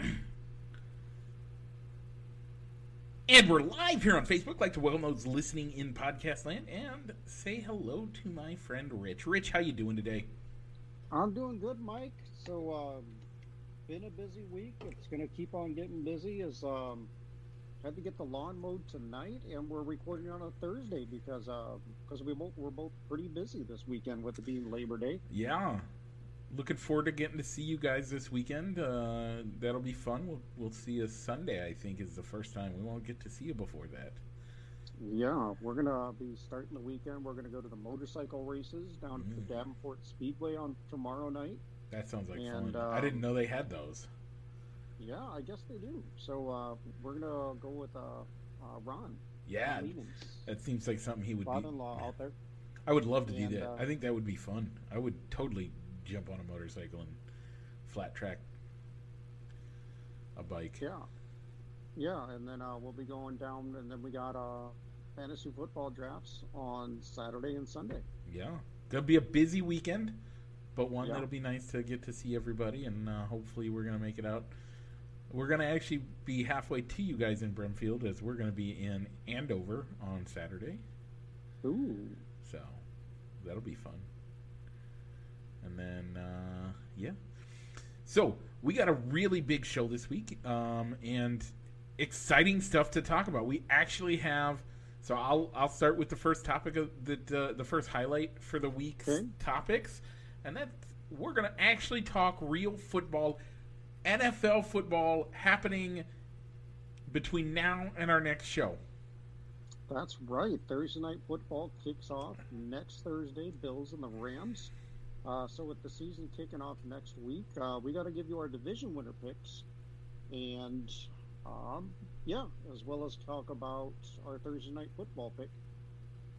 And we're live here on Facebook. Like to welcome those listening in podcast land and say hello to my friend Rich. Rich, how you doing today? I'm doing good, Mike. So, um, been a busy week. It's going to keep on getting busy. As um, had to get the lawn mowed tonight, and we're recording on a Thursday because because uh, we both we're both pretty busy this weekend with it being Labor Day. Yeah, looking forward to getting to see you guys this weekend. Uh, that'll be fun. We'll, we'll see you Sunday. I think is the first time we won't get to see you before that. Yeah, we're gonna be starting the weekend. We're gonna go to the motorcycle races down mm. the Davenport Speedway on tomorrow night. That sounds like and, fun. I didn't know they had those. Yeah, I guess they do. So uh, we're gonna go with uh, uh, Ron. Yeah, that seems like something he would. Be father-in-law out there. I would love to and, do that. Uh, I think that would be fun. I would totally jump on a motorcycle and flat track a bike. Yeah, yeah, and then uh, we'll be going down, and then we got uh, fantasy football drafts on Saturday and Sunday. Yeah, gonna be a busy weekend, but one yeah. that'll be nice to get to see everybody, and uh, hopefully we're gonna make it out. We're gonna actually be halfway to you guys in Brimfield, as we're gonna be in Andover on Saturday. Ooh, so that'll be fun. And then, uh, yeah. So we got a really big show this week, um, and exciting stuff to talk about. We actually have. So I'll I'll start with the first topic of the the, the first highlight for the week's okay. topics, and that we're going to actually talk real football, NFL football happening between now and our next show. That's right. Thursday night football kicks off next Thursday. Bills and the Rams. Uh, so with the season kicking off next week, uh, we got to give you our division winner picks, and um, yeah, as well as talk about our Thursday night football pick,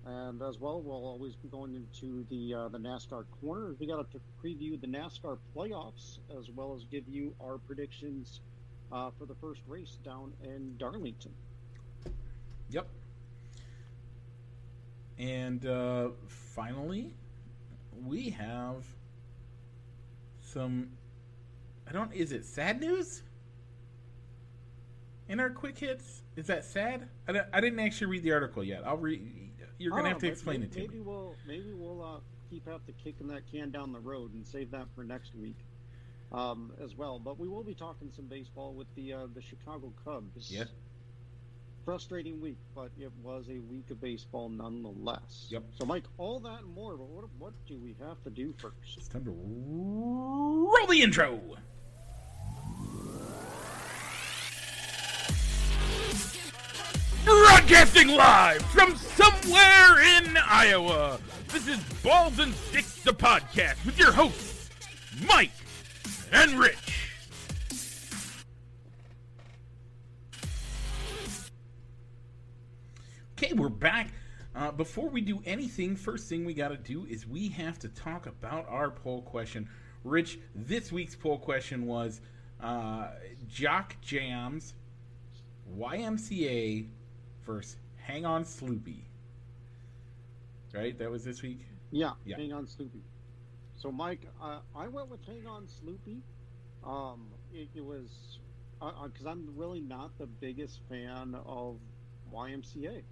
and as well we'll always be going into the uh, the NASCAR corner. We got to preview the NASCAR playoffs as well as give you our predictions uh, for the first race down in Darlington. Yep. And uh, finally, we have some. I don't. Is it sad news? In our quick hits, is that sad? I, I didn't actually read the article yet. I'll read. You're gonna oh, have to explain maybe, it to maybe me. We'll maybe we'll uh, keep after kicking that can down the road and save that for next week um, as well. But we will be talking some baseball with the uh, the Chicago Cubs. Yeah frustrating week, but it was a week of baseball nonetheless. Yep. So, Mike, all that and more, but what, what do we have to do first? It's time to roll the intro. Broadcasting live from somewhere in Iowa. This is Balls and Sticks, the podcast with your hosts, Mike and Rich. Okay, we're back. Uh, before we do anything, first thing we got to do is we have to talk about our poll question. Rich, this week's poll question was uh, Jock Jams, YMCA versus Hang On Sloopy. Right? That was this week? Yeah, yeah. Hang On Sloopy. So, Mike, uh, I went with Hang On Sloopy. Um, it, it was because uh, uh I'm really not the biggest fan of YMCA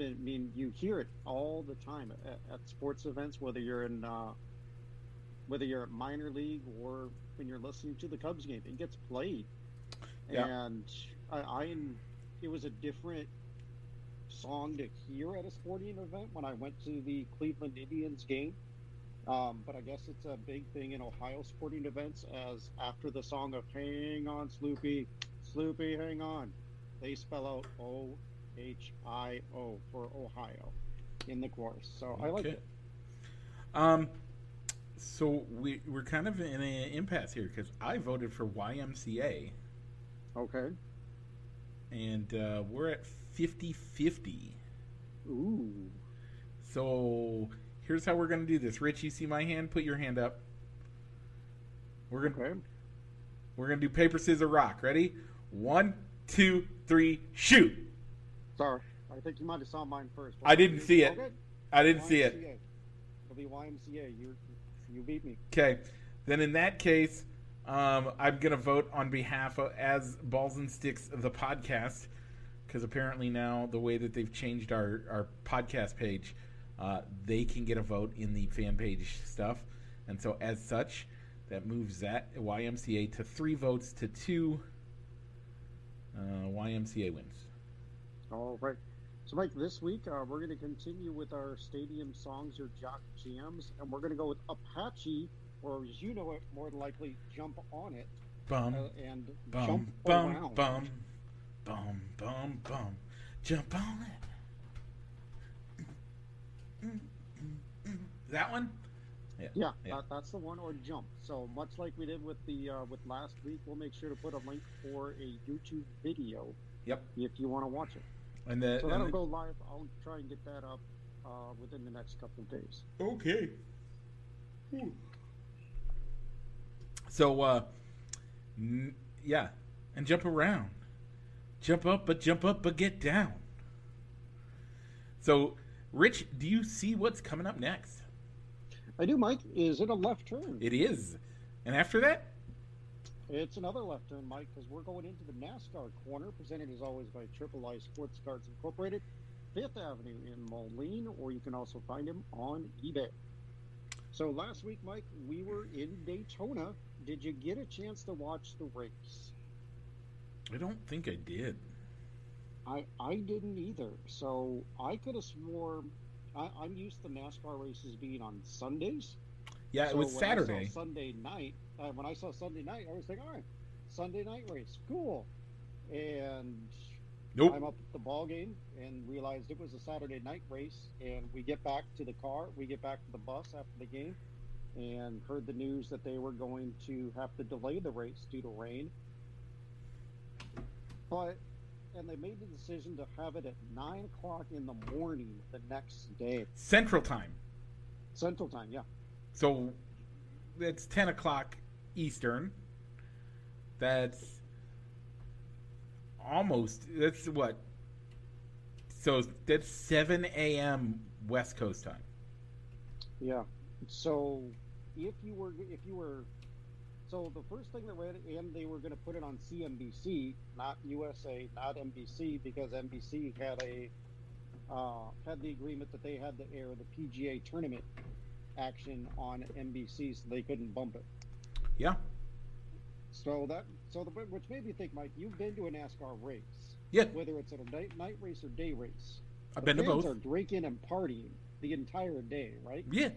been, I mean, you hear it all the time at, at sports events, whether you're in, uh, whether you're at minor league or when you're listening to the Cubs game, it gets played. Yeah. And I, I, it was a different song to hear at a sporting event when I went to the Cleveland Indians game. Um, but I guess it's a big thing in Ohio sporting events as after the song of Hang On Sloopy, Sloopy, Hang On, they spell out O H I O for Ohio in the course. So okay. I like it. Um, so we we're kind of in an impasse here because I voted for YMCA. Okay. And uh, we're at 50-50. Ooh. So here's how we're gonna do this. Rich, you see my hand? Put your hand up. We're gonna okay. we're gonna do paper scissors rock. Ready? One, two, three, shoot. Sorry, I think you might have saw mine first. I didn't see it. Okay. I didn't YMCA. see it. It'll be YMCA. You you beat me. Okay, then in that case, Um, I'm gonna vote on behalf of as Balls and Sticks of the podcast because apparently now the way that they've changed our our podcast page, uh, they can get a vote in the fan page stuff, and so as such, that moves that YMCA to three votes to two. Uh, YMCA wins. All right. So, Mike, this week uh, we're going to continue with our stadium songs or jock jams, and we're going to go with Apache, or as you know it, more than likely, Jump on It. Bum, uh, and bum, jump bum, around. bum, bum, bum, bum. Jump on it. That one? Yeah, Yeah. That, that's the one, or Jump. So much like we did with the uh, with last week, we'll make sure to put a link for a YouTube video. Yep. If you want to watch it, And the, so and that'll the- go live. I'll try and get that up uh, within the next couple of days. Okay. So, uh, n- yeah, and jump around, jump up, but jump up, but get down. So, Rich, do you see what's coming up next? I do, Mike. Is it a left turn? It is, and after that, It's another left turn, Mike, because we're going into the NASCAR corner, presented as always by Triple I Sports Cards Incorporated, Fifth Avenue in Moline, or you can also find him on eBay. So last week, Mike, we were in Daytona. Did you get a chance to watch the race? I don't think I did. I I didn't either. So I could have swore I, I'm used to NASCAR races being on Sundays. Yeah, it So was when Saturday. Sunday night. Uh, when I saw Sunday night, I was like, all right, Sunday night race, cool. And Nope. I'm up at the ball game and realized it was a Saturday night race. And we get back to the car, we get back to the bus after the game, and heard the news that they were going to have to delay the race due to rain. But and they made the decision to have it at nine o'clock in the morning the next day, Central Time. Central Time. Yeah. So it's ten o'clock Eastern. That's almost that's what. So that's seven a.m. West Coast time. Yeah. So if you were if you were so the first thing that read and they were going to put it on CNBC, not USA, not NBC, because NBC had a uh, had the agreement that they had to air the PGA tournament action on NBC, so they couldn't bump it. Yeah, So that so the which made me think, Mike, you've been to a NASCAR race, yeah. whether it's a night night race or day race. I've been to both. Are drinking and partying the entire day, right? Yeah,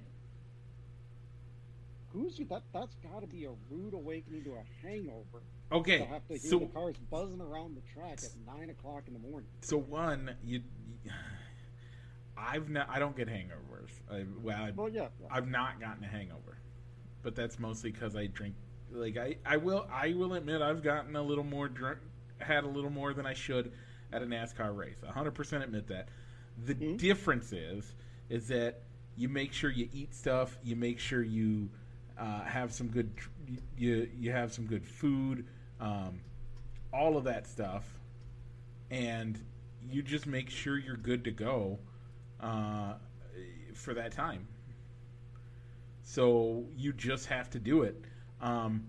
Who's? That that's got to be a rude awakening to a hangover. okay. To have to hear So the cars buzzing around the track at nine o'clock in the morning. so one you. I've not. I don't get hangovers. I, well, I, Well, yeah, yeah. I've not gotten a hangover, but that's mostly because I drink. Like I, I will, I will admit I've gotten a little more drunk, had a little more than I should at a NASCAR race. 100% admit that. The Mhm. difference is, is that you make sure you eat stuff. You make sure you uh, have some good, you you have some good food, um, all of that stuff, and you just make sure you're good to go uh, for that time. So you just have to do it. Um,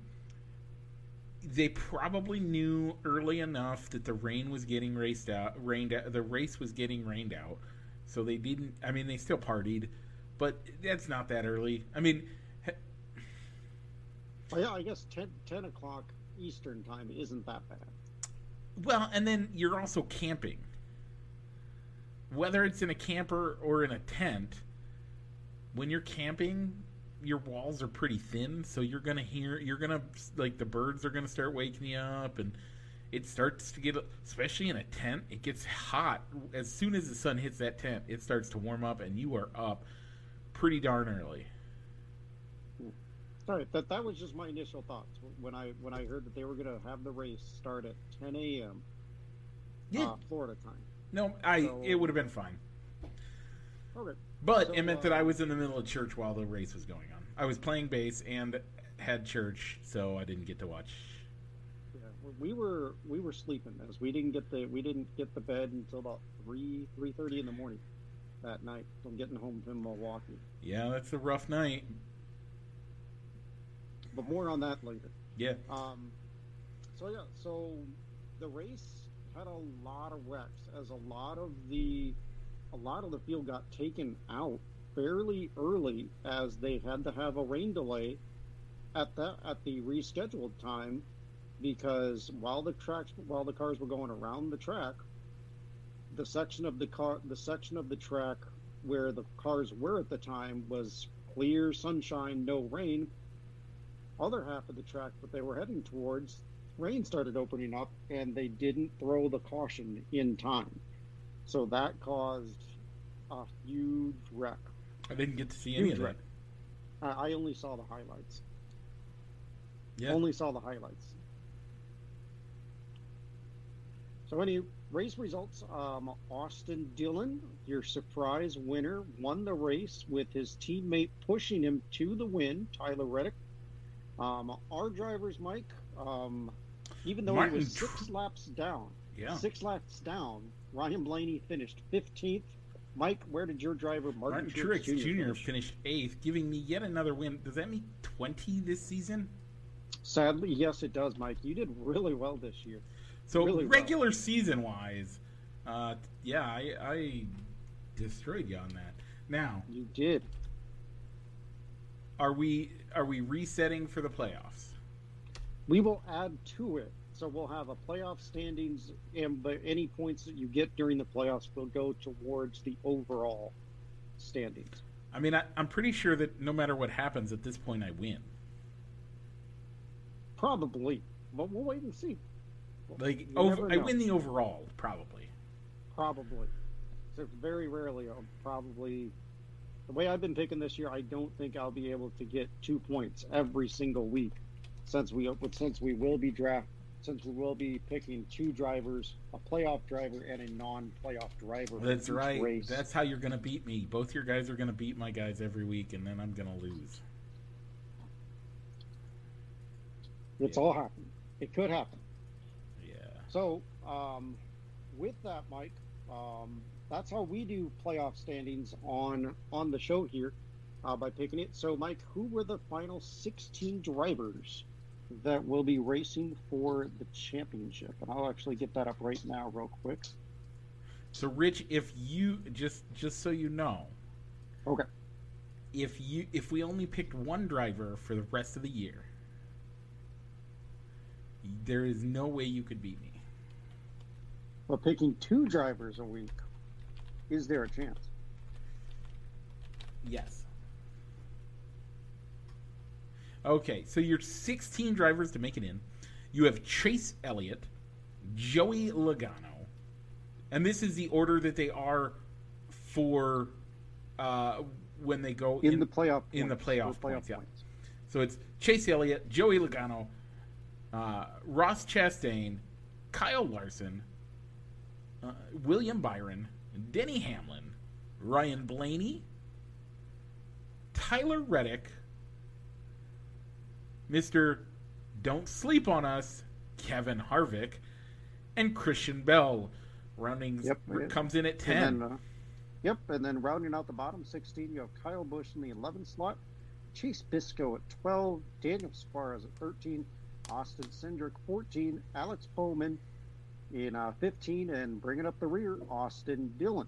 they probably knew early enough that the rain was getting raced out, rained out. The race was getting rained out, so they didn't. I mean, they still partied, but that's not that early. I mean, Oh, yeah, I guess 10, 10 o'clock Eastern time isn't that bad. well, and then you're also camping. Whether it's in a camper or in a tent, when you're camping, your walls are pretty thin, so you're gonna hear, you're gonna like the birds are gonna start waking you up, and it starts to get, especially in a tent, it gets hot as soon as the sun hits that tent. It starts to warm up, and you are up pretty darn early. All right, that that was just my initial thoughts when I when I heard that they were going to have the race start at 10 a.m. Yeah, Uh, Florida time. no, I so- it would have been fine, Okay. but So, it meant that uh, I was in the middle of church while the race was going on. I was playing bass and had church, so I didn't get to watch. Yeah, we were we were sleeping as we didn't get the we didn't get the bed until about three three thirty in the morning that night from getting home from Milwaukee. Yeah, that's a rough night. But more on that later. Yeah. Um, so yeah, so the race had a lot of wrecks as a lot of the a lot of the field got taken out fairly early as they had to have a rain delay at that at the rescheduled time because while the tracks while the cars were going around the track the section of the car the section of the track where the cars were at the time was clear sunshine no rain. Other half of the track that they were heading towards rain started opening up and they didn't throw the caution in time. So that caused a huge wreck I didn't get to see any of that. wreck. I I only saw the highlights. Yeah. Only saw the highlights. So, any race results? Um, Austin Dillon, your surprise winner, won the race with his teammate pushing him to the win, Tyler Reddick. Um, our drivers, Mike, um, even though Martin he was six laps down, Yeah. six laps down, Ryan Blaney finished 15th. Mike, where did your driver, Martin, Martin Truex Jr. finish? finished eighth, giving me yet another win. Does that mean 20 this season? Sadly, yes, it does, Mike. You did really well this year. So Really well. regular season wise, uh, yeah, I, I destroyed you on that. Now, You did. are we are we resetting for the playoffs? We will add to it. So we'll have a playoff standings, and but any points that you get during the playoffs will go towards the overall standings. I mean, I, I'm pretty sure that no matter what happens at this point, I win. Probably, but we'll wait and see. Like, over, I win the overall, probably. Probably. So very rarely, I'll probably. The way I've been picking this year, I don't think I'll be able to get two points every single week, since we since we will be draft since we will be picking two drivers, a playoff driver and a non-playoff driver. That's right. Race. That's how you're going to beat me. Both your guys are going to beat my guys every week, and then I'm going to lose. It's Yeah. all happening. It could happen. Yeah. So, um, with that, Mike, um, that's how we do playoff standings on on the show here uh, by picking it. So, Mike, who were the final 16 drivers that will be racing for the championship? And I'll actually get that up right now, real quick. So, Rich, if you just just so you know, Okay. if you if we only picked one driver for the rest of the year, there is no way you could beat me. Well, picking two drivers a week, is there a chance? Yes. Okay, so you're 16 drivers to make it in. You have Chase Elliott, Joey Logano, and this is the order that they are for uh, when they go In, the playoff in the playoff for points, yeah. So it's Chase Elliott, Joey Logano, uh, Ross Chastain, Kyle Larson, uh, William Byron, Denny Hamlin, Ryan Blaney, Tyler Reddick, Mr. Don't Sleep on Us, Kevin Harvick, and Christian Bell. Rounding Yep. comes in at 10. And then, uh, yep, and then rounding out the bottom 16, you have Kyle Busch in the 11th slot, Chase Briscoe at 12, Daniel Suarez at 13, Austin Cindric 14, Alex Bowman in uh, 15, and bringing up the rear, Austin Dillon.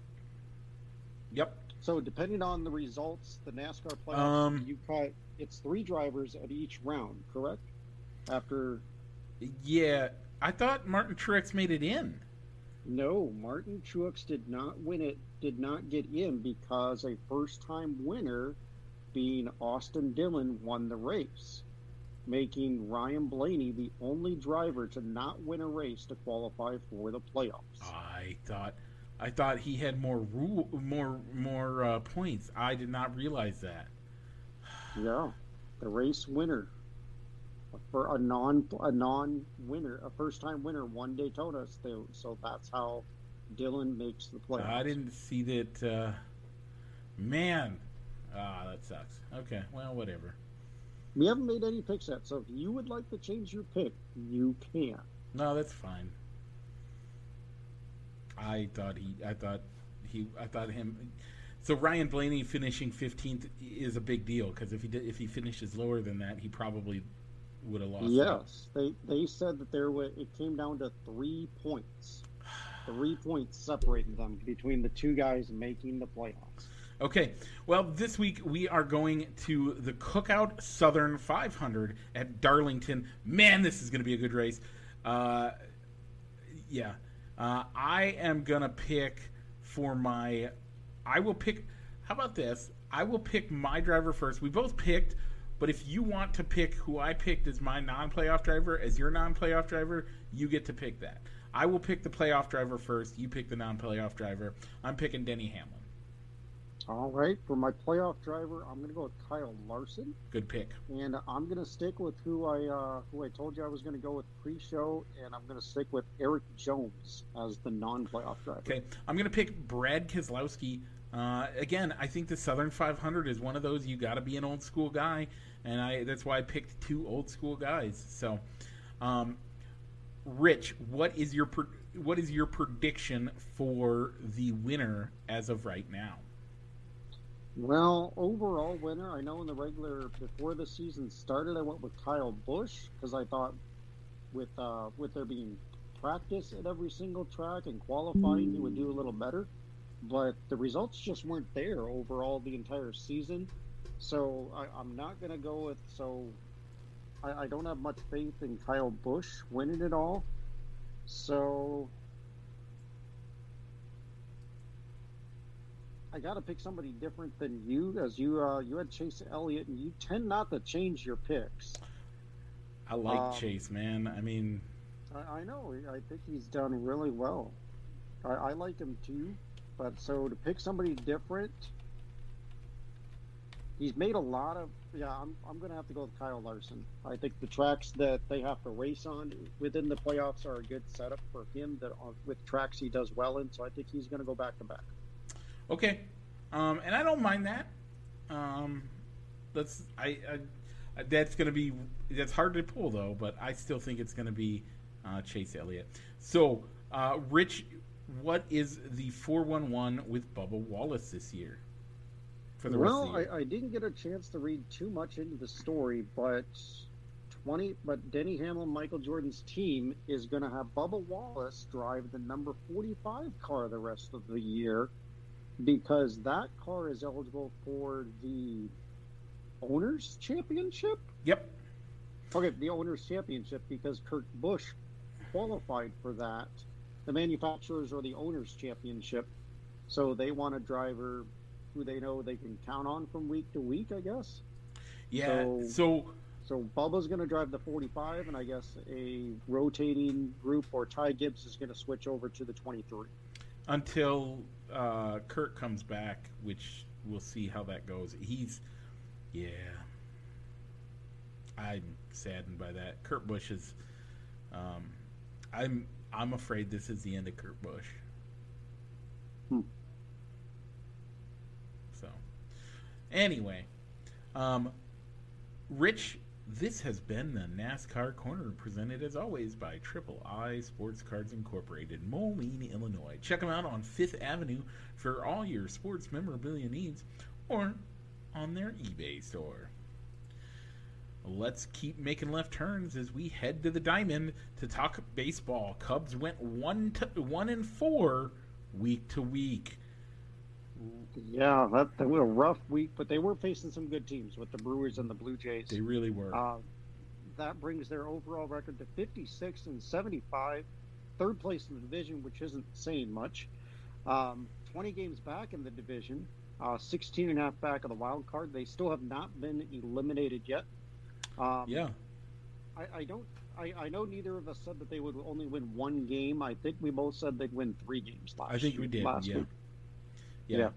Yep. So depending on the results, the NASCAR playoffs, Um, you cut it's three drivers at each round, correct? After Yeah, I thought Martin Truex made it in. No, Martin Truex did not win it, did not get in because a first time winner, being Austin Dillon, won the race, making Ryan Blaney the only driver to not win a race to qualify for the playoffs. I thought, I thought he had more rule, more more uh, points. I did not realize that. Yeah, the race winner for a non a non winner, a first time winner, won Daytona. So, so that's how Dillon makes the playoffs. I didn't see that. Uh, man, ah, that sucks. Okay, well, whatever. We haven't made any picks yet, so if you would like to change your pick, you can. No, that's fine. I thought he. I thought he. I thought him. So Ryan Blaney finishing fifteenth is a big deal because if he did, if he finishes lower than that, he probably would have lost. Yes, they they said that there were, it came down to three points, three points separating them between the two guys making the playoffs. Okay, well, this week we are going to the Cookout Southern 500 at Darlington. Man, this is going to be a good race. Uh, yeah, uh, I am going to pick for my. I will pick. How about this? I will pick my driver first. We both picked, but if you want to pick who I picked as my non playoff driver, as your non playoff driver, you get to pick that. I will pick the playoff driver first. You pick the non playoff driver. I'm picking Denny Hamlin. All right, for my playoff driver, I'm going to go with Kyle Larson, Good pick. and I'm going to stick with who I uh, who I told you I was going to go with pre-show, and I'm going to stick with Erik Jones as the non-playoff driver. Okay, I'm gonna pick Brad Keselowski. Uh, again, I think the Southern 500 is one of those you got to be an old school guy, and I that's why I picked two old school guys. So, um, Rich, what is your pre- what is your prediction for the winner as of right now? Well, overall winner, I know in the regular before the season started, I went with Kyle Busch because I thought with uh, with there being practice at every single track and qualifying, he would do a little better. But the results just weren't there overall the entire season. So I, I'm not going to go with. So I, I don't have much faith in Kyle Busch winning it all. So I got to pick somebody different than you, as you uh, you had Chase Elliott, and you tend not to change your picks. I like Um, Chase, man. I mean, I, I know. I think he's done really well. I, I like him too, but so to pick somebody different, he's made a lot of. Yeah, I'm I'm gonna have to go with Kyle Larson. I think the tracks that they have to race on within the playoffs are a good setup for him. That on, with tracks he does well in, so I think he's gonna go back to back. Okay, um, and I don't mind that. Um, that's I, I that's gonna be that's hard to pull though, but I still think it's gonna be uh, Chase Elliott. So, uh, Rich, what is the four one one with Bubba Wallace this year? For the well, rest of the? I, I didn't get a chance to read too much into the story, but twenty. But Denny Hamlin, Michael Jordan's team is going to have Bubba Wallace drive the number forty-five car the rest of the year, because that car is eligible for the owners' championship. yep. Okay, the owners' championship because Kurt Busch qualified for that. The manufacturers or the owners' championship, so they want a driver who they know they can count on from week to week. I guess. Yeah. So- so So Bubba's going to drive the 45, and I guess a rotating group or Ty Gibbs is going to switch over to the 23. until uh, Kurt comes back, which we'll see how that goes. He's, yeah, I'm saddened by that. Kurt Busch is, um, I'm I'm afraid this is the end of Kurt Busch. Hmm. So, anyway, um, Rich, this has been the NASCAR Corner, presented as always by Triple I Sports Cards Incorporated, Moline, Illinois. Check them out on Fifth Avenue for all your sports memorabilia needs, or on their eBay store. Let's keep making left turns as we head to the diamond to talk baseball. Cubs went one to one and four week to week. Yeah, that, that was a rough week, but they were facing some good teams with the Brewers and the Blue Jays. They really were. Uh, that brings their overall record to 56 and 75, third place in the division, which isn't saying much. Um, 20 games back in the division, uh, 16 and a half back of the wild card. They still have not been eliminated yet. Um, yeah. I, I don't. I, I know neither of us said that they would only win one game. I think we both said they'd win three games last. I think we did. Last yeah. week. yeah. Yeah.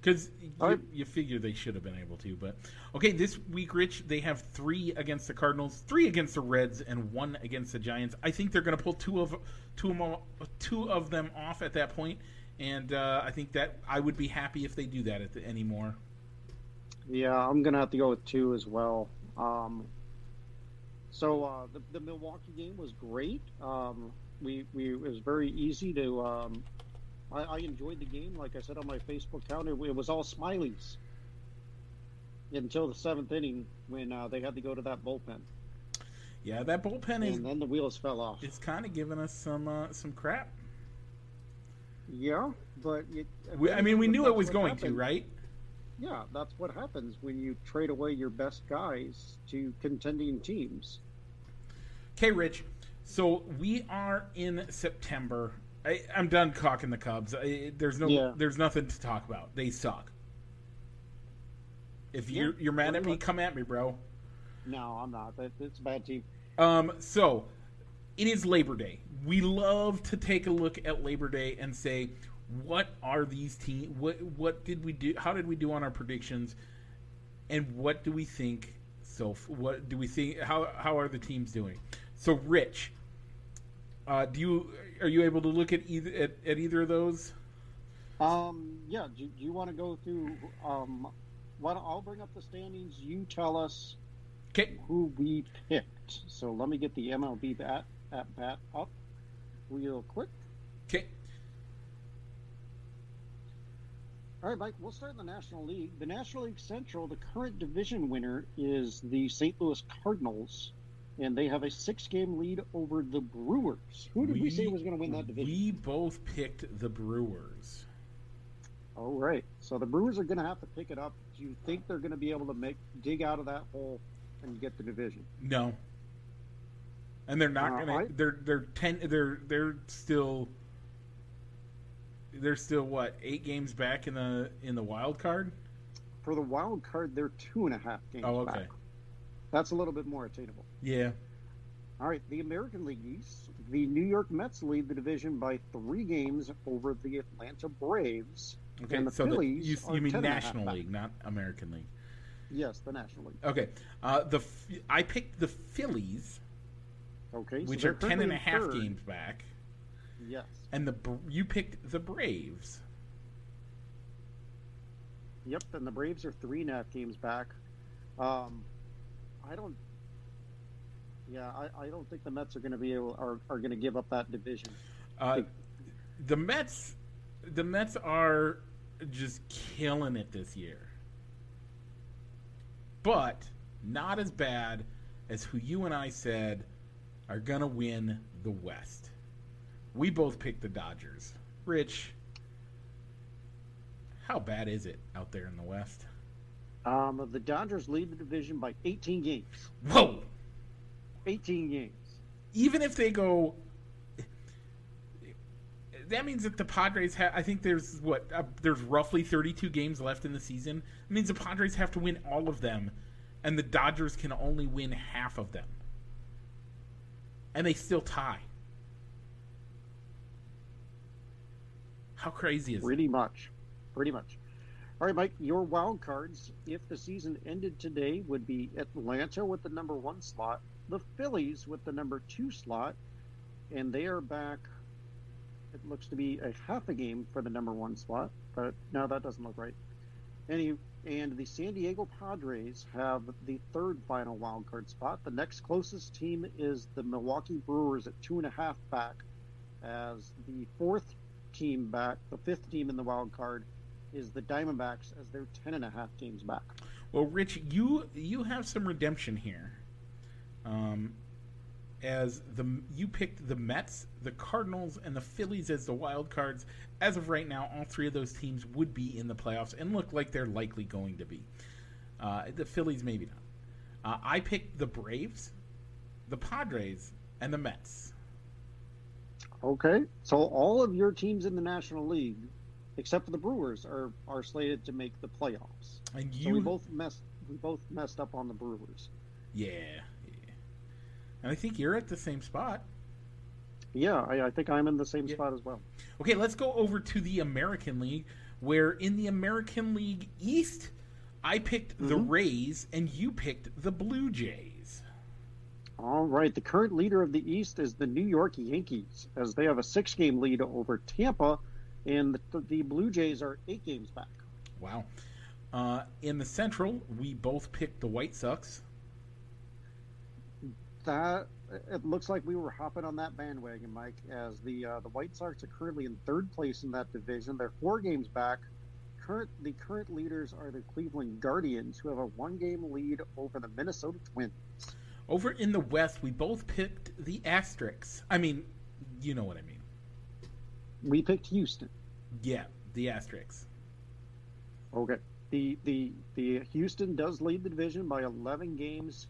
Because you, All right. you figure they should have been able to, but okay. This week, Rich, they have three against the Cardinals, three against the Reds, and one against the Giants. I think they're going to pull two of two of them, two of them off at that point, and uh, I think that I would be happy if they do that at the, anymore. Yeah, I'm gonna have to go with two as well. Um, so uh, the the Milwaukee game was great. Um, we we it was very easy to. Um, I, I enjoyed the game. Like I said on my Facebook account, it, it was all smileys until the seventh inning when uh, they had to go to that bullpen. Yeah, that bullpen is and then the wheels fell off. it's kind of giving us some uh, some crap. Yeah, but it, We, I mean, we knew it was going to, right? Yeah, that's what happens when you trade away your best guys to contending teams. Okay, Rich. So we are in September. I, I'm done cocking the Cubs. I, there's no, Yeah. there's nothing to talk about. They suck. If Yeah, you're you're mad at me, come at me, bro. No, I'm not. It's a bad team. Um, so it is Labor Day. We love to take a look at Labor Day and say, what are these teams? What what did we do? How did we do on our predictions? And what do we think? So what do we think? How how are the teams doing? So Rich, uh, do you are you able to look at either at, at either of those? Um, yeah. Do, do you want to go through? Um, why don't I'll bring up the standings. You tell us Okay, who we picked. So let me get the MLB bat at bat up real quick. okay. All right, Mike. We'll start in the National League. The National League Central, the current division winner is the St. Louis Cardinals, and they have a six-game lead over the Brewers. Who did we, say was going to win that division? We both picked the Brewers. All right. So the Brewers are going to have to pick it up. Do you think they're going to be able to make dig out of that hole and get the division? No. And they're not Uh, gonna. They're they're ten. They're they're still. They're still what eight games back in the in the wild card. For the wild card, they're two and a half games Oh, okay. back. That's a little bit more attainable. Yeah. All right, the American League East, the New York Mets lead the division by three games over the Atlanta Braves. Okay. And the so the, Phillies you, are you mean 10 and a half National back. League, not American League. Yes, the National League. Okay. Uh, the I picked the Phillies, Okay, which they're are ten and a half third. games back, Yes. and the you picked the Braves. Yep, and the Braves are three and a half games back. Um, I don't. Yeah, I, I don't think the Mets are going to be able are, are going to give up that division. Uh, the Mets, the Mets are just killing it this year, but not as bad as who you and I said are gonna win the West. We both picked the Dodgers. Rich, how bad is it out there in the West? Um, the Dodgers lead the division by 18 games. Whoa! 18 games. even if they go that means that the Padres have I think there's what uh, there's roughly 32 games left in the season. It means the Padres have to win all of them and the Dodgers can only win half of them. And they still tie. How crazy is it? Pretty much. Pretty much. All right, Mike, your wild cards, if the season ended today, would be Atlanta with the number one slot, the Phillies with the number two slot, and they are back. It looks to be a half a game for the number one slot, but no, that doesn't look right. Any and the San Diego Padres have the third final wild card spot. The next closest team is the Milwaukee Brewers at two and a half back, as the fourth team back, the fifth team in the wild card, is the Diamondbacks as they're ten and a half games back. Well, Rich, you you have some redemption here. Um, as the you picked the Mets, the Cardinals, and the Phillies as the wild cards. As of right now, all three of those teams would be in the playoffs and look like they're likely going to be. Uh, the Phillies, maybe not. Uh, I picked the Braves, the Padres, and the Mets. Okay, so all of your teams in the National League, except for the Brewers, are are slated to make the playoffs. And So we both messed we both messed up on the Brewers. yeah, yeah. And I think you're at the same spot. Yeah, I, I think I'm in the same Yeah. spot as well. Okay, let's go over to the American League, where in the American League East, I picked the Mhm. Rays and you picked the Blue Jays. All right, the current leader of the East is the New York Yankees, as they have a six game lead over Tampa, and the, the Blue Jays are eight games back. Wow. Uh, in the Central, we both picked the White Sox. That it looks like we were hopping on that bandwagon, Mike. As the uh, the White Sox are currently in third place in that division, they're four games back. Current the current leaders are the Cleveland Guardians, who have a one game lead over the Minnesota Twins. Over in the West, we both picked the Asterix. I mean, you know what I mean. We picked Houston. Yeah, the Asterix. Okay. The the the Houston does lead the division by 11 games.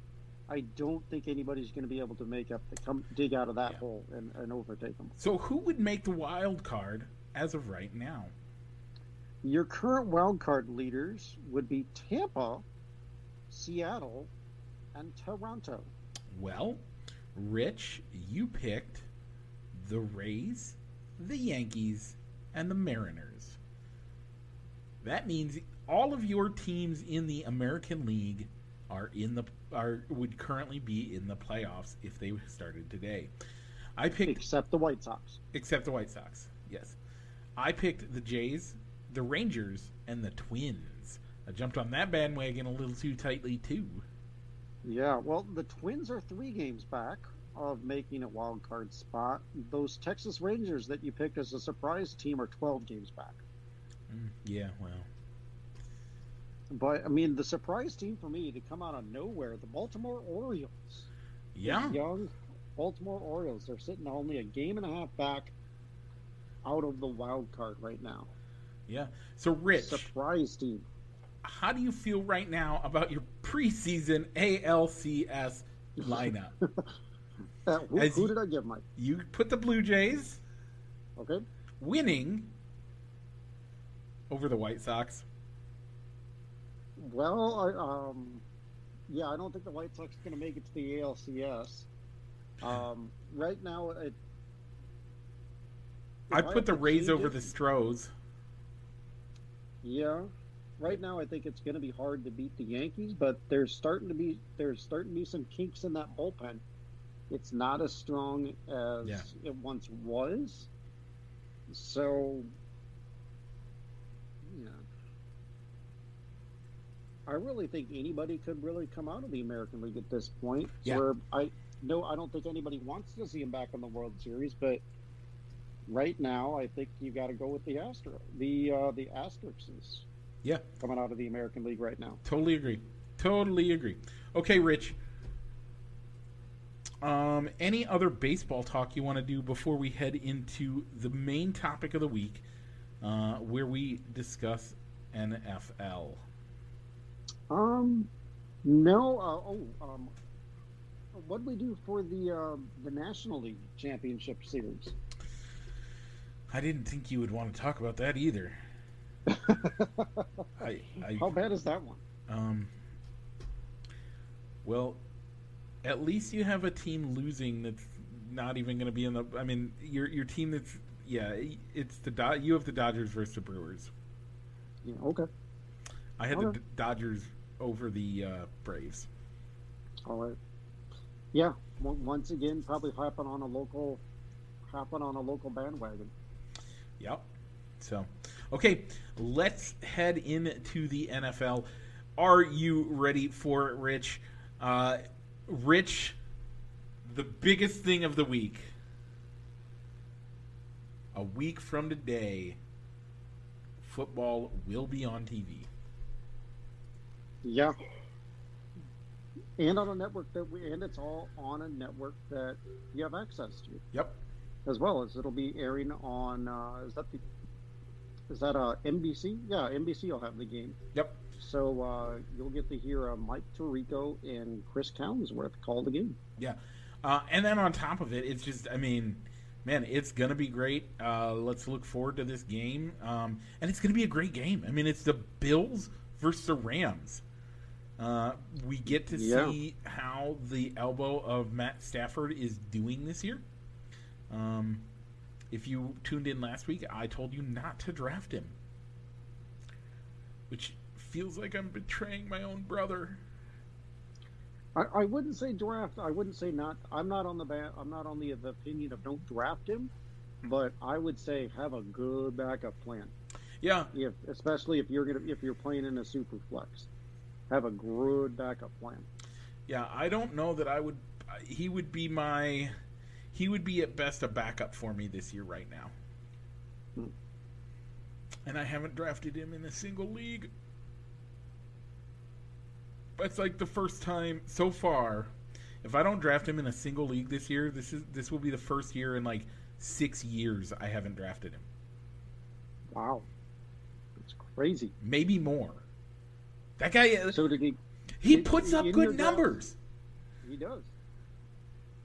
I don't think anybody's going to be able to make up the come dig out of that Yeah. hole and, and overtake them. So who would make the wild card as of right now? Your current wild card leaders would be Tampa, Seattle, and Toronto. Well, Rich, you picked the Rays, the Yankees, and the Mariners. That means all of your teams in the American League are in the are would currently be in the playoffs if they started today. I picked Except the White Sox. except the White Sox. Yes. I picked the Jays, the Rangers, and the Twins. I jumped on that bandwagon a little too tightly too. Yeah, well, the Twins are three games back of making a wild card spot. Those Texas Rangers that you picked as a surprise team are 12 games back. Mm, yeah, well. But I mean, the surprise team for me to come out of nowhere, the Baltimore Orioles. Yeah. The young Baltimore Orioles. They're sitting only a game and a half back out of the wild card right now. Yeah. So, Rich, Surprise team. How do you feel right now about your preseason ALCS lineup? Uh, who, who you- did I give, Mike? you put the Blue Jays Okay. winning over the White Sox. Well, I, um, yeah, I don't think the White Sox are going to make it to the ALCS. Um, right now, it, I put the Rays over the Stros. Yeah, right now I think it's going to be hard to beat the Yankees, but there's starting to be there's starting to be some kinks in that bullpen. It's not as strong as Yeah. it once was. So, yeah. I really think anybody could really come out of the American League at this point. Yeah. Where I no, I don't think anybody wants to see him back in the World Series, but right now I think you got to go with the Astro, the uh, the Asterixes. Yeah. coming out of the American League right now. Totally agree. Totally agree. Okay, Rich. Um, any other baseball talk you want to do before we head into the main topic of the week, uh, where we discuss NFL? Um, no. Uh, oh, um, what did we do for the uh, the National League Championship Series? I didn't think you would want to talk about that either. I, I How bad is that one? Um. Well, at least you have a team losing that's not even going to be in the. I mean, your your team that's yeah, it's the Do- you have the Dodgers versus the Brewers. Yeah, okay, I had the Okay. D- Dodgers over the uh, Braves. all right. Yeah, once again, probably happen on a local, happen on a local bandwagon. Yep. So, okay, let's head into the NFL. Are you ready for it, Rich? Uh, Rich, the biggest thing of the week. A week from today, football will be on TV. Yeah. And on a network that we, and it's all on a network that you have access to. Yep. as well as it'll be airing on uh, is that the is that uh, NBC? Yeah, NBC will have the game. Yep. So uh, you'll get to hear uh, Mike Tirico and Cris Collinsworth call the game. Yeah. Uh, and then on top of it, it's just, I mean, man, it's going to be great. Uh, let's look forward to this game. Um, and it's going to be a great game. I mean, it's the Bills versus the Rams. Uh, we get to Yeah. see how the elbow of Matt Stafford is doing this year. Um, if you tuned in last week, I told you not to draft him, which feels like I'm betraying my own brother. I, I wouldn't say draft. I wouldn't say not. I'm not on the ba- I'm not on the, the opinion of don't draft him, hmm. but I would say have a good backup plan. Yeah, If especially if you're gonna if you're playing in a super flex, have a good backup plan. Yeah, I don't know that I would. He would be my. He would be at best a backup for me this year right now. And I haven't drafted him in a single league. That's like the first time so far If I don't draft him in a single league this year, this is this will be the first year in like six years I haven't drafted him. Wow, it's crazy. Maybe more. That guy. Uh, so did he? He in- puts up good numbers. He does.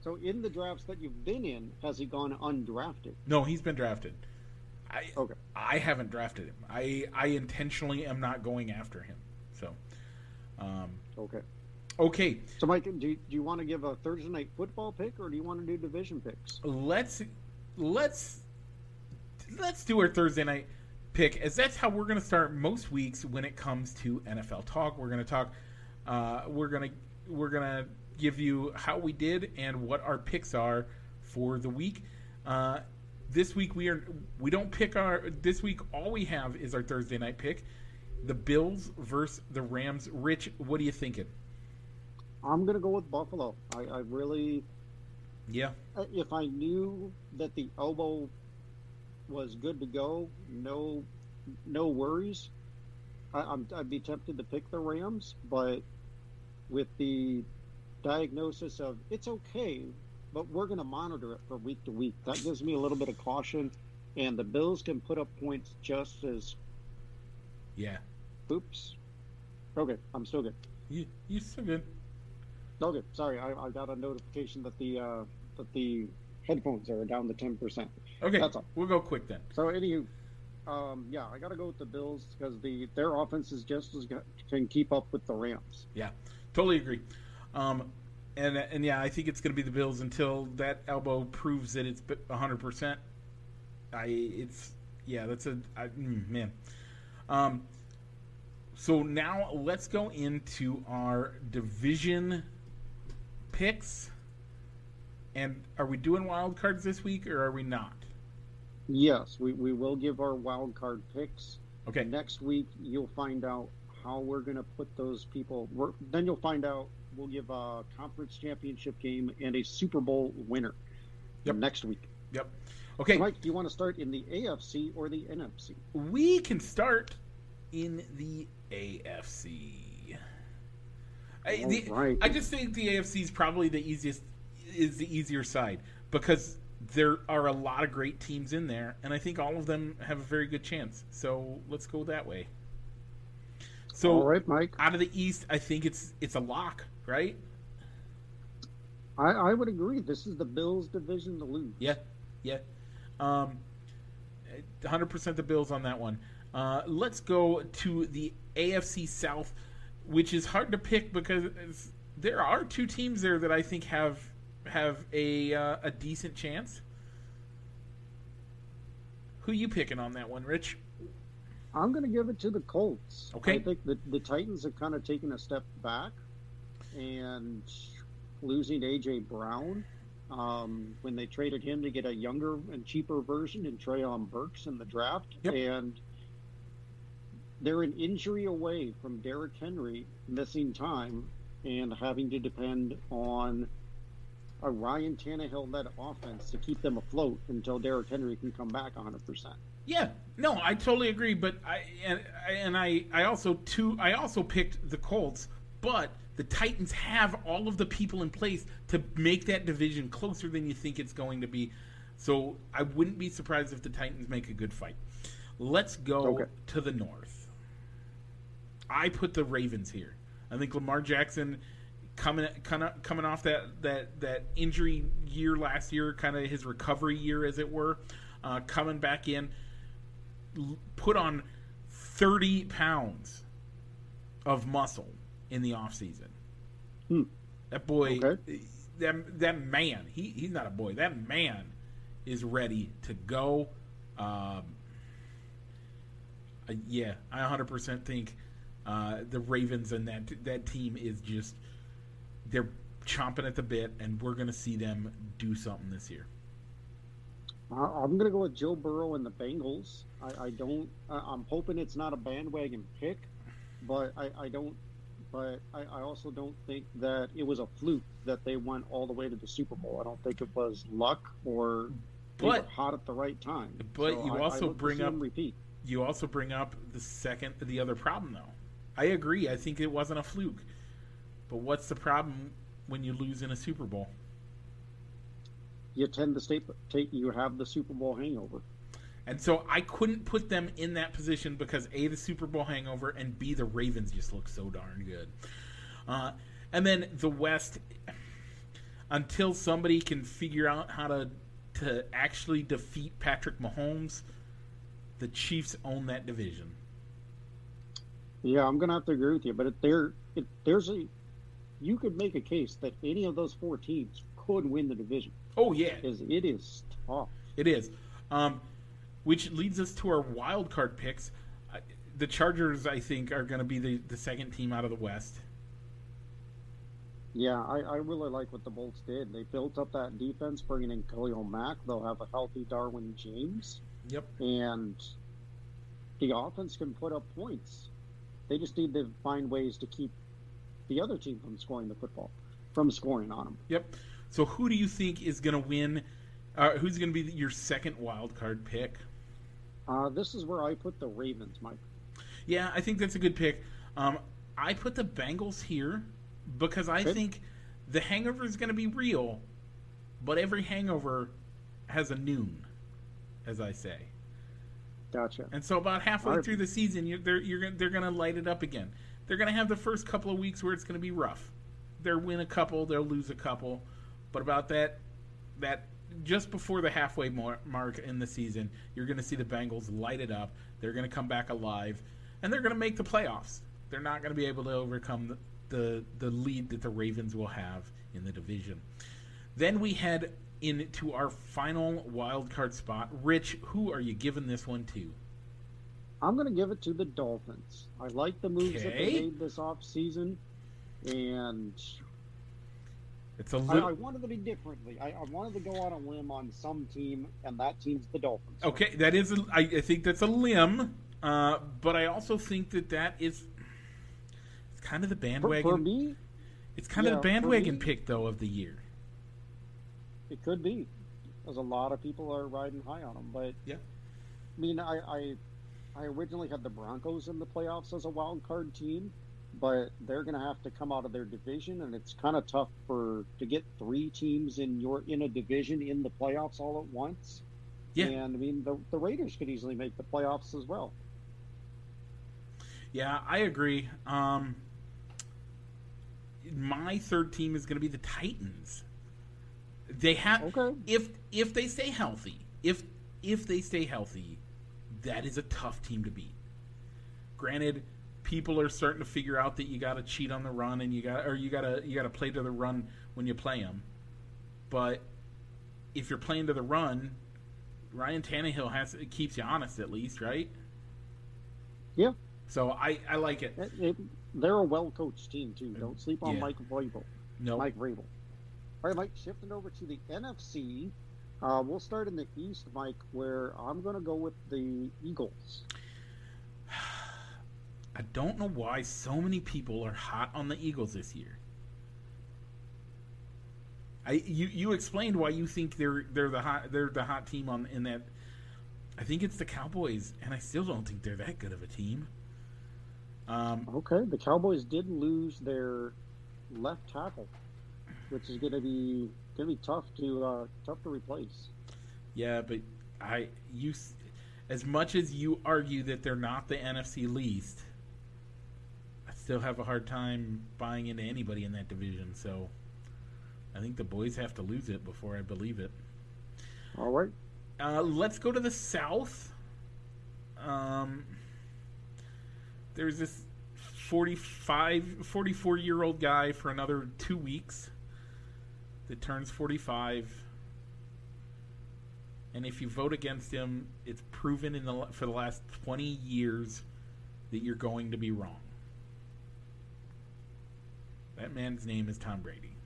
So in the drafts that you've been in, has he gone undrafted? No, he's been drafted. I Okay. I haven't drafted him. I I intentionally am not going after him. So, um, Okay. okay, So Mike, do you, do you want to give a Thursday night football pick, or do you want to do division picks? let's let's let's do our Thursday night pick, as that's how we're going to start most weeks when it comes to NFL talk. We're going to talk. Uh, we're gonna we're gonna give you how we did and what our picks are for the week. Uh, this week we are we don't pick our this week all we have is our Thursday night pick. The Bills versus the Rams. Rich, what are you thinking? I'm gonna go with Buffalo. I, I really, Yeah, if I knew that the elbow was good to go, no, no worries. I, I'm, I'd be tempted to pick the Rams, but with the diagnosis of it's okay, but we're going to monitor it for week to week, that gives me a little bit of caution. And the Bills can put up points just as yeah. oops. Okay, I'm still good. You you so good. Okay, sorry, I, I got a notification that the uh, that the headphones are down to ten percent. Okay, That's all. we'll go quick then. So, anywho, um, yeah, I got to go with the Bills because the their offense is just as good, can keep up with the Rams. Yeah, totally agree. Um, and and yeah, I think it's going to be the Bills until that elbow proves that it's hundred percent. I it's yeah, that's a I, mm, man. Um, so now let's go into our division picks. And are we doing wild cards this week or are we not? Yes, we, we will give our wild card picks. Okay. Next week, you'll find out how we're going to put those people. We're, then you'll find out we'll give a conference championship game and a Super Bowl winner Yep. next week. Yep. Okay. Mike, do you want to start in the AFC or the NFC? we can start in the AFC. I, the, right. I just think the AFC is probably the easiest, is the easier side because there are a lot of great teams in there, and I think all of them have a very good chance. So let's go that way. So All right, Mike. out of the East, I think it's it's a lock, right? I, I would agree. This is the Bills' division to lose. Yeah, yeah. Um, 100% the Bills on that one. Uh, let's go to the AFC South, which is hard to pick because there are two teams there that I think have have a uh, a decent chance. Who you picking on that one, Rich? I'm going to give it to the Colts. Okay. I think the, the Titans have kind of taken a step back and losing A.J. Brown um, when they traded him to get a younger and cheaper version in Treylon Burks in the draft. Yep. And they're an injury away from Derrick Henry missing time and having to depend on a Ryan Tannehill led offense to keep them afloat until Derrick Henry can come back 100%. Yeah, no, I totally agree. But I and and I I also too I also picked the Colts, but the Titans have all of the people in place to make that division closer than you think it's going to be. So I wouldn't be surprised if the Titans make a good fight. Let's go Okay. to the north. I put the Ravens here. I think Lamar Jackson coming coming off that that that injury year last year, kind of his recovery year as it were, uh, coming back in, put on 30 pounds of muscle in the offseason. Hmm. That boy, Okay. that, that man, he, he's not a boy. That man is ready to go. Um, uh, yeah, I 100% think uh, the Ravens and that that team is just they're chomping at the bit, and we're going to see them do something this year. I- I'm going to go with Joe Burrow and the Bengals. I, I don't. I'm hoping it's not a bandwagon pick, but I, I don't. But I, I also don't think that it was a fluke that they went all the way to the Super Bowl. I don't think it was luck or they But- were hot at the right time. but So you I- I also to bring up- repeat. you also bring up the second the other problem though i agree i think it wasn't a fluke but what's the problem when you lose in a Super Bowl. You tend to stay, take you have the Super Bowl hangover. And so I couldn't put them in that position because A, the Super Bowl hangover, and B, the Ravens just look so darn good. Uh, and then the West, until somebody can figure out how to to actually defeat Patrick Mahomes, the Chiefs own that division. Yeah, I'm gonna have to agree with you, but if there, if there's a, you could make a case that any of those four teams could win the division. Oh yeah, because it is tough. It is, um, which leads us to our wild card picks. Uh, the Chargers, I think, are going to be the, the second team out of the West. Yeah, I, I really like what the Bolts did. They built up that defense, bringing in Khalil Mack. They'll have a healthy Derwin James. Yep. And the offense can put up points. They just need to find ways to keep the other team from scoring the football, from scoring on them. Yep. So who do you think is going to win? Uh, who's going to be your second wild card pick? Uh, this is where I put the Ravens, Mike. Yeah, I think that's a good pick. Um, I put the Bengals here because I think the hangover is going to be real, but every hangover has a noon, as I say. Gotcha. And so about halfway through the season, you're, they're you're, they're going to light it up again. They're going to have the first couple of weeks where it's going to be rough. They'll win a couple, they'll lose a couple, but about that that just before the halfway mark in the season, you're going to see the Bengals light it up. They're going to come back alive, and they're going to make the playoffs. They're not going to be able to overcome the the lead that the Ravens will have in the division. Then we head into our final wild card spot. Rich, who are you giving this one to? I'm going to give it to the Dolphins. I like the moves okay. that they made this off season, and it's a li- I, I, wanted to be differently. I, I, wanted to go on a limb on some team, and that team's the Dolphins. Okay, that is. A, I, I think that's a limb, uh, but I also think that that is It's kind of the bandwagon. For, for me, it's kind yeah, of the bandwagon me, pick though of the year. It could be, because a lot of people are riding high on them. But yeah, I mean, I, I, I originally had the Broncos in the playoffs as a wild card team, but they're going to have to come out of their division, and it's kind of tough for to get three teams in your in a division in the playoffs all at once. Yeah, and I mean the the Raiders could easily make the playoffs as well. Yeah, I agree. Um, my third team is going to be the Titans. They have okay. if if they stay healthy, if if they stay healthy, that is a tough team to beat. Granted, people are starting to figure out that you got to cheat on the run and you got or you got to you got to play to the run when you play them. But if you're playing to the run, Ryan Tannehill has it keeps you honest at least, right? Yeah. So I I like it. it, it they're a well coached team too. Don't sleep on yeah. Mike Vrabel. No, Mike Vrabel. All right, Mike. Shifting over to the NFC, uh, we'll start in the East, Mike, where I'm going to go with the Eagles. I don't know why so many people are hot on the Eagles this year. I you you explained why you think they're they're the hot they're the hot team on in that. I think it's the Cowboys, and I still don't think they're that good of a team. Um, okay, the Cowboys did lose their left tackle, which is going to be going to be tough to uh, tough to replace. Yeah, but I you as much as you argue that they're not the NFC least, still have a hard time buying into anybody in that division. So I think the boys have to lose it before I believe it. All right. Uh, let's go to the South. Um, there's this 45, 44 year old guy for another two weeks that turns 45. And if you vote against him, it's proven in the for the last 20 years that you're going to be wrong. That man's name is Tom Brady.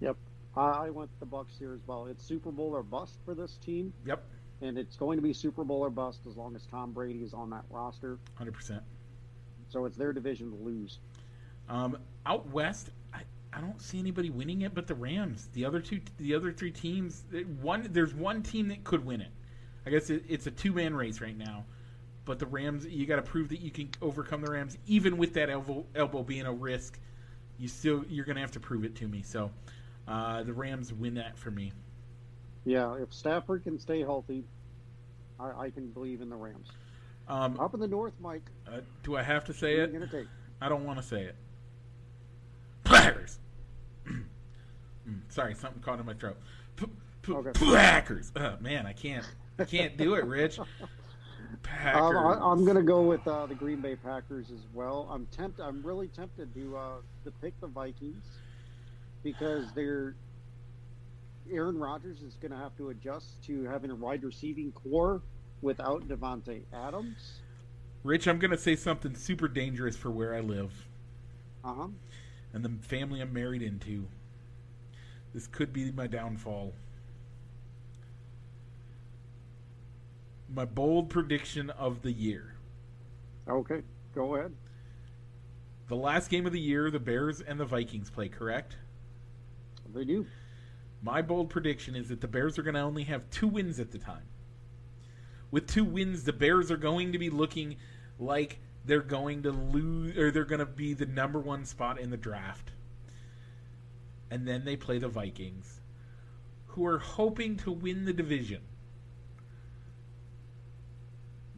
Yep. I went the Bucs here as well. It's Super Bowl or bust for this team. Yep. And it's going to be Super Bowl or bust as long as Tom Brady is on that roster. 100%. So it's their division to lose. Um, out west, I, I don't see anybody winning it, but the Rams. The other two, the other three teams. One, there's one team that could win it. I guess it, it's a two man race right now. But the Rams, you got to prove that you can overcome the Rams, even with that elbow, elbow being a risk You still you're gonna have to prove it to me. So uh, the Rams win that for me. Yeah, if Stafford can stay healthy, I, I can believe in the Rams. Um, Up in the north, Mike. uh, do I have to say it? I don't want to say it. Packers. Sorry, something caught in my throat. P- p- Okay. Packers. Oh, man, I can't. I can't do it, Rich. Packers. Um, I, I'm going to go with uh, the Green Bay Packers as well. I'm tempted. I'm really tempted to uh, to pick the Vikings because they're Aaron Rodgers is going to have to adjust to having a wide receiving corps without Davante Adams. Rich, I'm going to say something super dangerous for where I live Uh huh. and the family I'm married into. This could be my downfall. My bold prediction of the year. Okay, go ahead. The last game of the year, the Bears and the Vikings play, correct? They do. My bold prediction is that the Bears are going to only have two wins at the time. With two wins, the Bears are going to be looking like they're going to lose, or they're going to be the number one spot in the draft. And then they play the Vikings, who are hoping to win the division.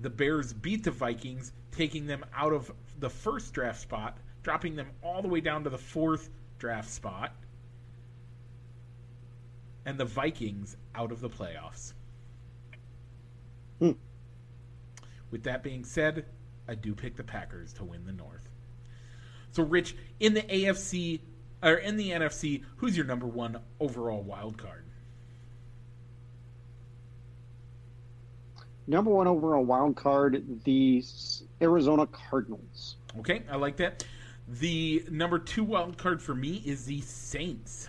The Bears beat the Vikings, taking them out of the first draft spot, dropping them all the way down to the fourth draft spot and the Vikings out of the playoffs. Hmm. With that being said, I do pick the Packers to win the North. So, Rich, in the AFC or in the NFC, who's your number one overall wild card? Number one overall wild card, the Arizona Cardinals. Okay, I like that. The number two wild card for me is the Saints.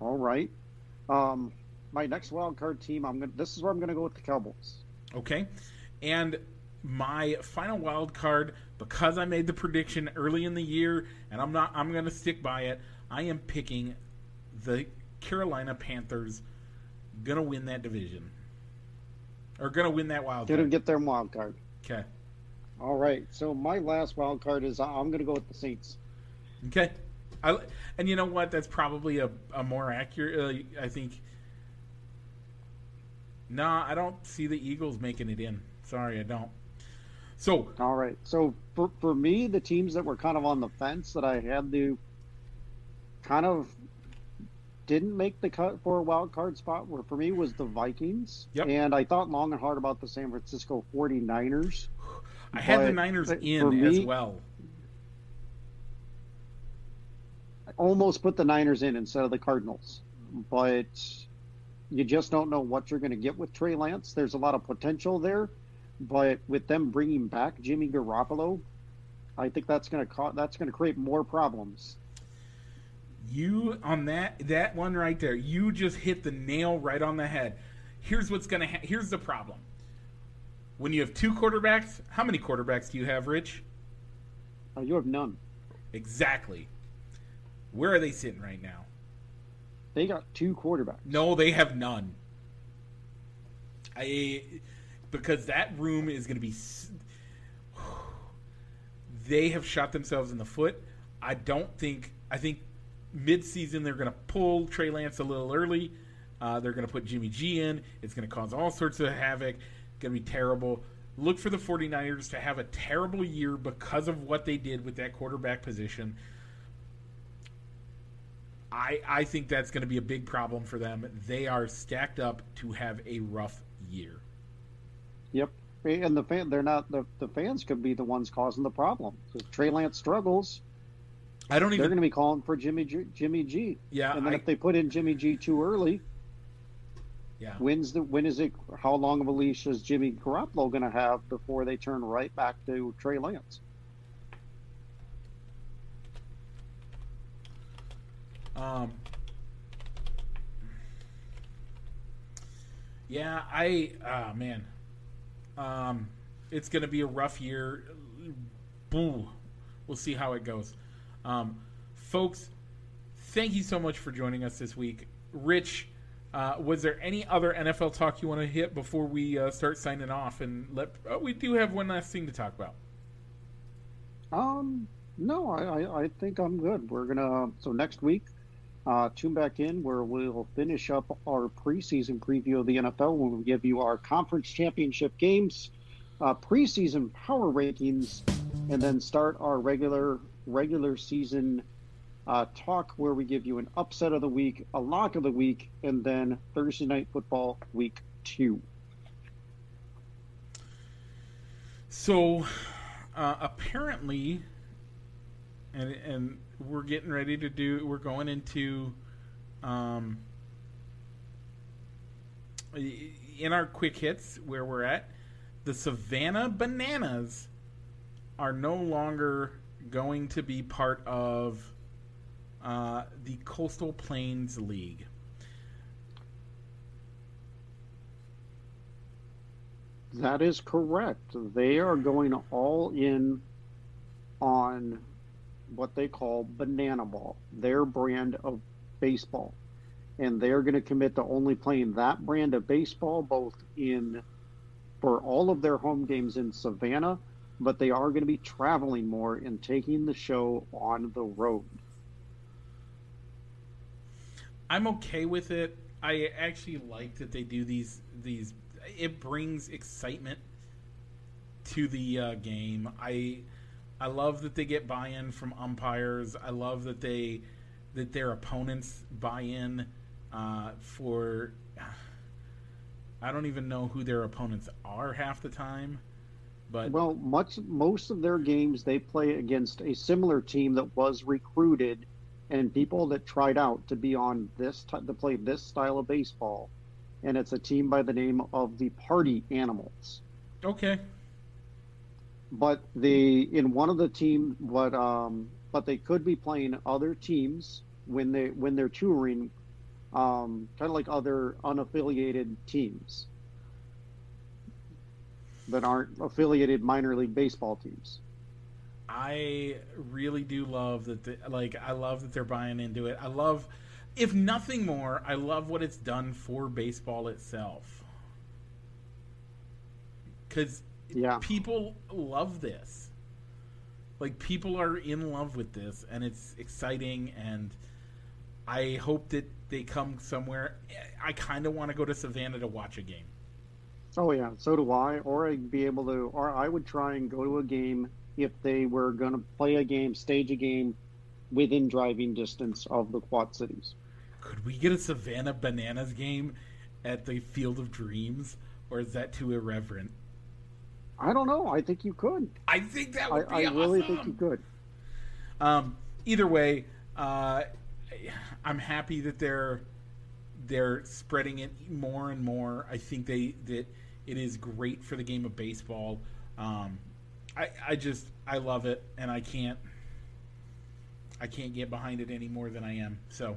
All right. Um, my next wild card team, I'm gonna. This is where I'm gonna go with the Cowboys. Okay. And my final wild card, because I made the prediction early in the year, and I'm not I'm gonna stick by it, I am picking the Carolina Panthers gonna win that division. Or gonna win that wild Gonna get their wild card. Okay. All right. So my last wild card is I'm gonna go with the Saints. Okay. I, and you know what? That's probably a, a more accurate. Uh, I think. Nah, I don't see the Eagles making it in. Sorry, I don't. So All right. So for for me, the teams that were kind of on the fence that I had to kind of didn't make the cut for a wild card spot were for me was the Vikings. Yep. And I thought long and hard about the San Francisco 49ers. I had the Niners in for as well. I almost put the Niners in instead of the Cardinals. But you just don't know what you're going to get with Trey Lance. There's a lot of potential there, but with them bringing back Jimmy Garoppolo, I think that's going to that's going to create more problems. You on that that one right there, you just hit the nail right on the head. Here's what's gonna. Ha- here's the problem. When you have two quarterbacks, how many quarterbacks do you have, Rich? Uh, you have none. Exactly. Where are they sitting right now? They got two quarterbacks. No, they have none. I because that room is going to be. They have shot themselves in the foot. I don't think. I think mid-season they're going to pull Trey Lance a little early. Uh, they're going to put Jimmy G in. It's going to cause all sorts of havoc. It's Going to be terrible. Look for the 49ers to have a terrible year because of what they did with that quarterback position. I I think that's going to be a big problem for them. They are stacked up to have a rough year. Yep. And the fan, they're not the, the fans could be the ones causing the problem. If Trey Lance struggles, I don't even. they're going to be calling for Jimmy G, Jimmy G. Yeah, And then I, if they put in Jimmy G too early, yeah. when's the when is it? How long of a leash is Jimmy Garoppolo going to have before they turn right back to Trey Lance? Um. Yeah, I. Ah, man. Um, it's going to be a rough year. Boo. We'll see how it goes. Um, folks, thank you so much for joining us this week. Rich, uh, was there any other NFL talk you want to hit before we uh, start signing off? And let oh, we do have one last thing to talk about. Um, No, I, I, I think I'm good. We're gonna so next week, uh, tune back in where we'll finish up our preseason preview of the NFL when we give you our conference championship games, uh, preseason power rankings, and then start our regular regular season uh, talk where we give you an upset of the week, a lock of the week, and then Thursday night football week two. So, uh, apparently, and and we're getting ready to do. We're going into, um, in our quick hits where we're at, the Savannah Bananas are no longer going to be part of uh, the Coastal Plains League. That is correct. They are going all in on what they call banana ball, their brand of baseball. And they're going to commit to only playing that brand of baseball both in for all of their home games in Savannah, but they are going to be traveling more and taking the show on the road. I'm okay with it. I actually like that they do these these it brings excitement to the uh, game. I I love that they get buy-in from umpires. I love that they that their opponents buy in uh, for. I don't even know who their opponents are half the time, but well, much most of their games they play against a similar team that was recruited and people that tried out to be on this t- to play this style of baseball and it's a team by the name of the Party Animals. Okay. But the in one of the team, but um, but they could be playing other teams when they when they're touring, um, kind of like other unaffiliated teams that aren't affiliated minor league baseball teams. I really do love that. The, like, I love that they're buying into it. I love if nothing more, I love what it's done for baseball itself. Because yeah. people love this. Like, people are in love with this, and it's exciting, and I hope that they come somewhere. I kind of want to go to Savannah to watch a game. Oh, yeah, so do I. Or I'd be able to, or I would try and go to a game if they were going to play a game, stage a game within driving distance of the Quad Cities. Could we get a Savannah Bananas game at the Field of Dreams, or is that too irreverent? I don't know. I think you could. I think that would I, be I awesome. really think you could. Um, either way, uh, I'm happy that they're they're spreading it more and more. I think they that it is great for the game of baseball. Um, I I just I love it, and I can't I can't get behind it any more than I am. So.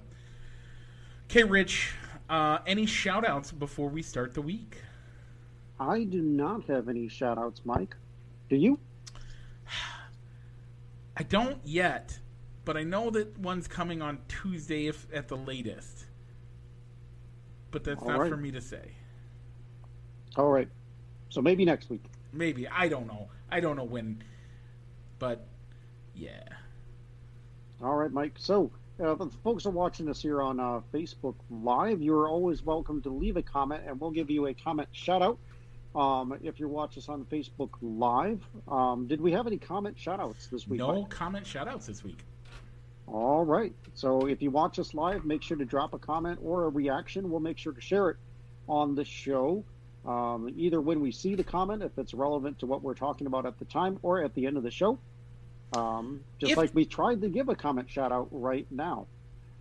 Okay, Rich, uh, any shout outs before we start the week? I do not have any shout outs, Mike. Do you? I don't yet, but I know that one's coming on Tuesday if at the latest. But that's All not right. for me to say. All right. So maybe next week. Maybe. I don't know. I don't know when. But yeah. All right, Mike. So uh, the folks are watching us here on uh, Facebook Live, you're always welcome to leave a comment, and we'll give you a comment shout out. Um, if you're watching us on Facebook Live, um, did we have any comment shout outs this week? No Mike? comment shout outs this week. All right. So if you watch us live, make sure to drop a comment or a reaction. We'll make sure to share it on the show. Um, either when we see the comment, if it's relevant to what we're talking about at the time, or at the end of the show. Um, just if, like we tried to give a comment shout out right now.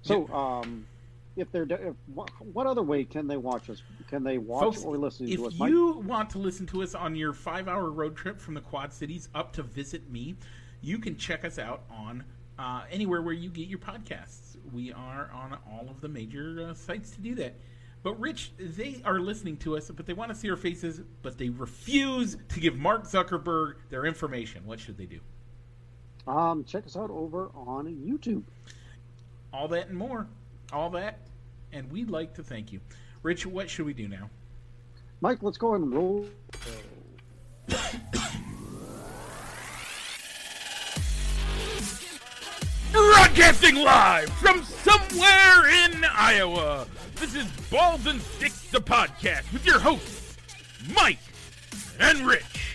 So, um, if they're if, what, other way can they watch us? Can they watch Folks, or listen to us? If you want to listen to us on your five-hour road trip from the Quad Cities up to visit me, you can check us out on uh, anywhere where you get your podcasts. We are on all of the major uh, sites to do that. But Rich, they are listening to us, but they want to see our faces, but they refuse to give Mark Zuckerberg their information. What should they do? Um, check us out over on YouTube. All that and more. All that. And we'd like to thank you. Rich, what should we do now? Mike, let's go ahead and roll. Broadcasting live from somewhere in Iowa. This is Balls and Sticks, the podcast, with your hosts, Mike and Rich.